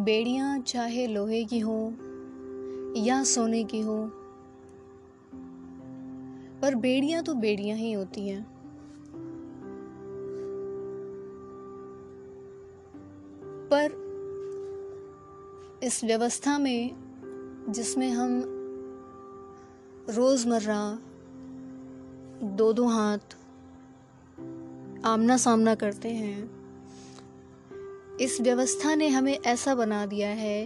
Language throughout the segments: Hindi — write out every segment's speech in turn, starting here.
बेड़ियाँ चाहे लोहे की हो या सोने की हो, पर बेड़ियाँ तो बेड़ियाँ ही होती हैं। पर इस व्यवस्था में जिसमें हम रोज़मर्रा दो दो हाथ आमना सामना करते हैं इस व्यवस्था ने हमें ऐसा बना दिया है।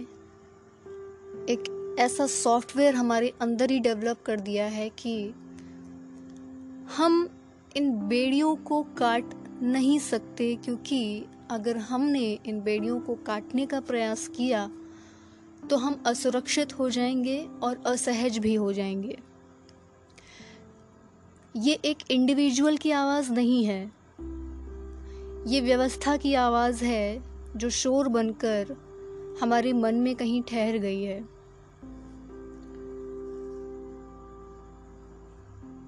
एक ऐसा सॉफ्टवेयर हमारे अंदर ही डेवलप कर दिया है कि हम इन बेड़ियों को काट नहीं सकते, क्योंकि अगर हमने इन बेड़ियों को काटने का प्रयास किया तो हम असुरक्षित हो जाएँगे और असहज भी हो जाएँगे। ये एक इंडिविजुअल की आवाज़ नहीं है। ये व्यवस्था की आवाज़ है जो शोर बनकर हमारे मन में कहीं ठहर गई है।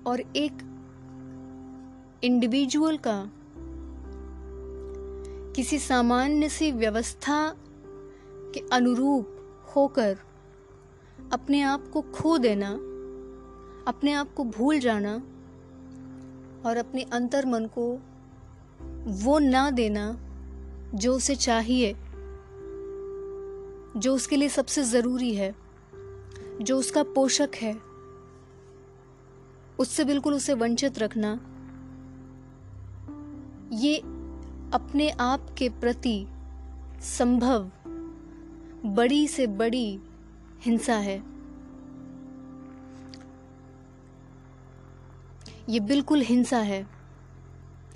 और एक इंडिविजुअल का किसी सामान्य सी व्यवस्था के अनुरूप होकर अपने आप को खो देना, अपने आप को भूल जाना और अपने अंतर मन को वो ना देना जो उसे चाहिए, जो उसके लिए सबसे ज़रूरी है, जो उसका पोषक है, उससे बिल्कुल उसे वंचित रखना, ये अपने आप के प्रति संभव बड़ी से बड़ी हिंसा है। ये बिल्कुल हिंसा है,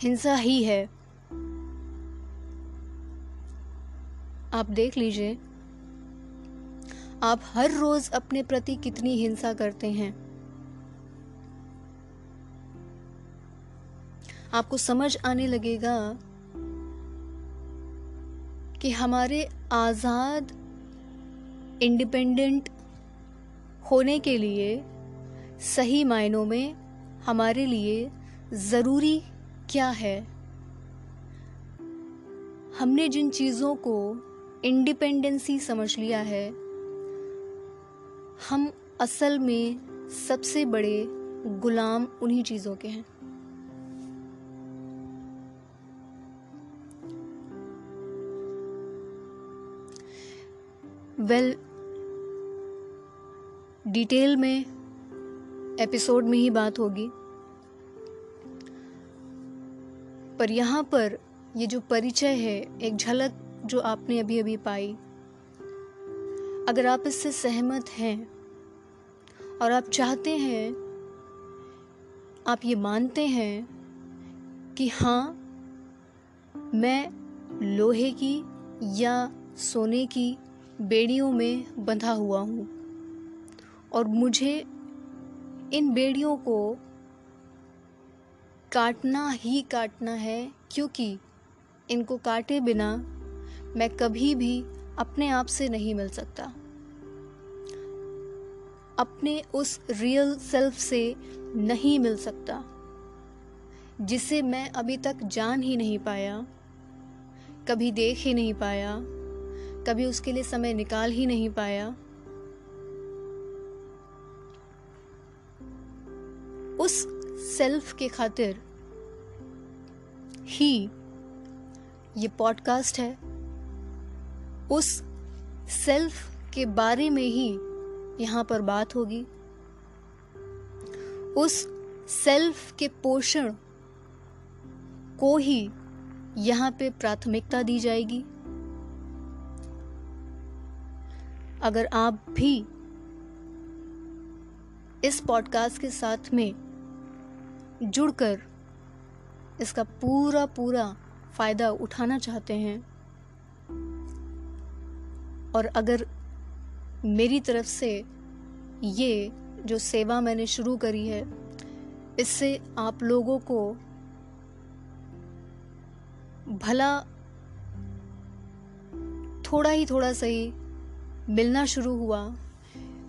हिंसा ही है। आप देख लीजिए। आप हर रोज अपने प्रति कितनी हिंसा करते हैं। आपको समझ आने लगेगा कि हमारे आज़ाद, इंडिपेंडेंट होने के लिए, सही मायनों में हमारे लिए ज़रूरी क्या है? हमने जिन चीज़ों को इंडिपेंडेंसी समझ लिया है। हम असल में सबसे बड़े गुलाम उन्हीं चीज़ों के हैं। वेल well, डिटेल में एपिसोड में ही बात होगी। पर यहाँ पर ये जो परिचय है एक झलक जो आपने अभी अभी पाई। अगर आप इससे सहमत हैं और आप चाहते हैं, आप ये मानते हैं कि हाँ मैं लोहे की या सोने की बेड़ियों में बंधा हुआ हूँ और मुझे इन बेड़ियों को काटना ही काटना है, क्योंकि इनको काटे बिना मैं कभी भी अपने आप से नहीं मिल सकता। अपने उस रियल सेल्फ से नहीं मिल सकता, जिसे मैं अभी तक जान ही नहीं पाया, कभी देख ही नहीं पाया, कभी उसके लिए समय निकाल ही नहीं पाया। उस सेल्फ के खातिर ही ये पॉडकास्ट है। उस सेल्फ के बारे में ही यहाँ पर बात होगी। उस सेल्फ के पोषण को ही यहाँ पे प्राथमिकता दी जाएगी। अगर आप भी इस पॉडकास्ट के साथ में जुड़कर इसका पूरा पूरा फ़ायदा उठाना चाहते हैं और अगर मेरी तरफ़ से ये जो सेवा मैंने शुरू करी है, इससे आप लोगों को भला थोड़ा ही थोड़ा सही मिलना शुरू हुआ।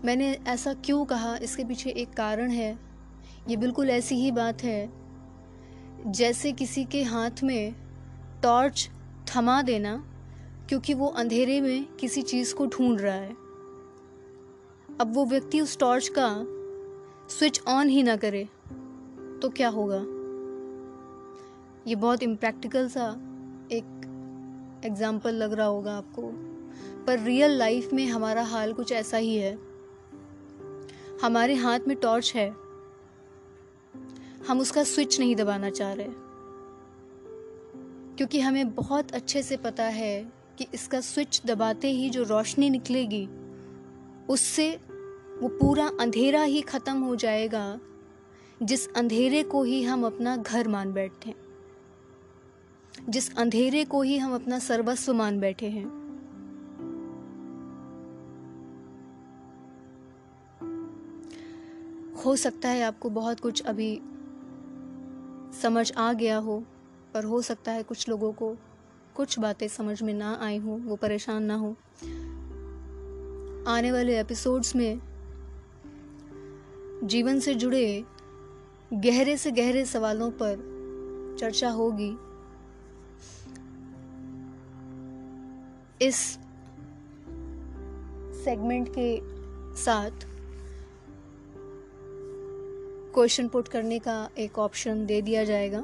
मैंने ऐसा क्यों कहा? इसके पीछे एक कारण है। ये बिल्कुल ऐसी ही बात है, जैसे किसी के हाथ में टॉर्च थमा देना। क्योंकि वो अंधेरे में किसी चीज़ को ढूंढ रहा है। अब वो व्यक्ति उस टॉर्च का स्विच ऑन ही ना करे तो क्या होगा? ये बहुत इम्प्रैक्टिकल सा एक एग्ज़ाम्पल लग रहा होगा आपको, पर रियल लाइफ में हमारा हाल कुछ ऐसा ही है। हमारे हाथ में टॉर्च है। हम उसका स्विच नहीं दबाना चाह रहे, क्योंकि हमें बहुत अच्छे से पता है कि इसका स्विच दबाते ही जो रोशनी निकलेगी, उससे वो पूरा अंधेरा ही ख़त्म हो जाएगा, जिस अंधेरे को ही हम अपना घर मान बैठे हैं। जिस अंधेरे को ही हम अपना सर्वस्व मान बैठे हैं। हो सकता है आपको बहुत कुछ अभी समझ आ गया हो, पर हो सकता है कुछ लोगों को कुछ बातें समझ में ना आई हों, वो परेशान ना हो। आने वाले एपिसोड्स में जीवन से जुड़े गहरे से गहरे सवालों पर चर्चा होगी। इस सेगमेंट के साथ क्वेश्चन पुट करने का एक ऑप्शन दे दिया जाएगा।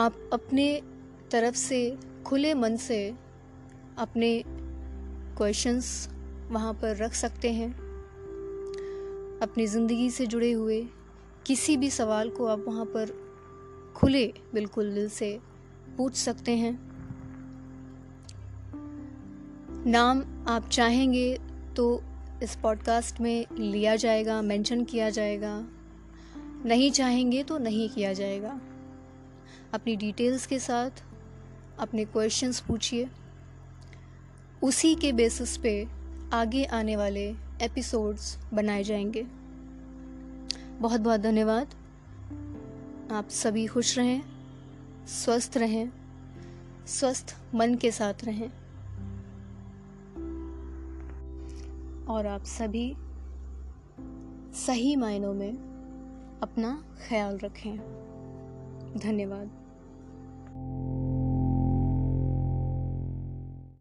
आप अपने तरफ़ से खुले मन से अपने क्वेश्चंस वहाँ पर रख सकते हैं। अपनी ज़िंदगी से जुड़े हुए किसी भी सवाल को आप वहाँ पर खुले बिल्कुल दिल से पूछ सकते हैं। नाम आप चाहेंगे तो इस पॉडकास्ट में लिया जाएगा मेंशन किया जाएगा। नहीं चाहेंगे तो नहीं किया जाएगा। अपनी डिटेल्स के साथ अपने क्वेश्चंस पूछिए। उसी के बेसिस पे आगे आने वाले एपिसोड्स बनाए जाएँगे। बहुत बहुत धन्यवाद। आप सभी खुश रहें, स्वस्थ रहें, स्वस्थ मन के साथ रहें। और आप सभी सही मायनों में अपना ख्याल रखें। धन्यवाद।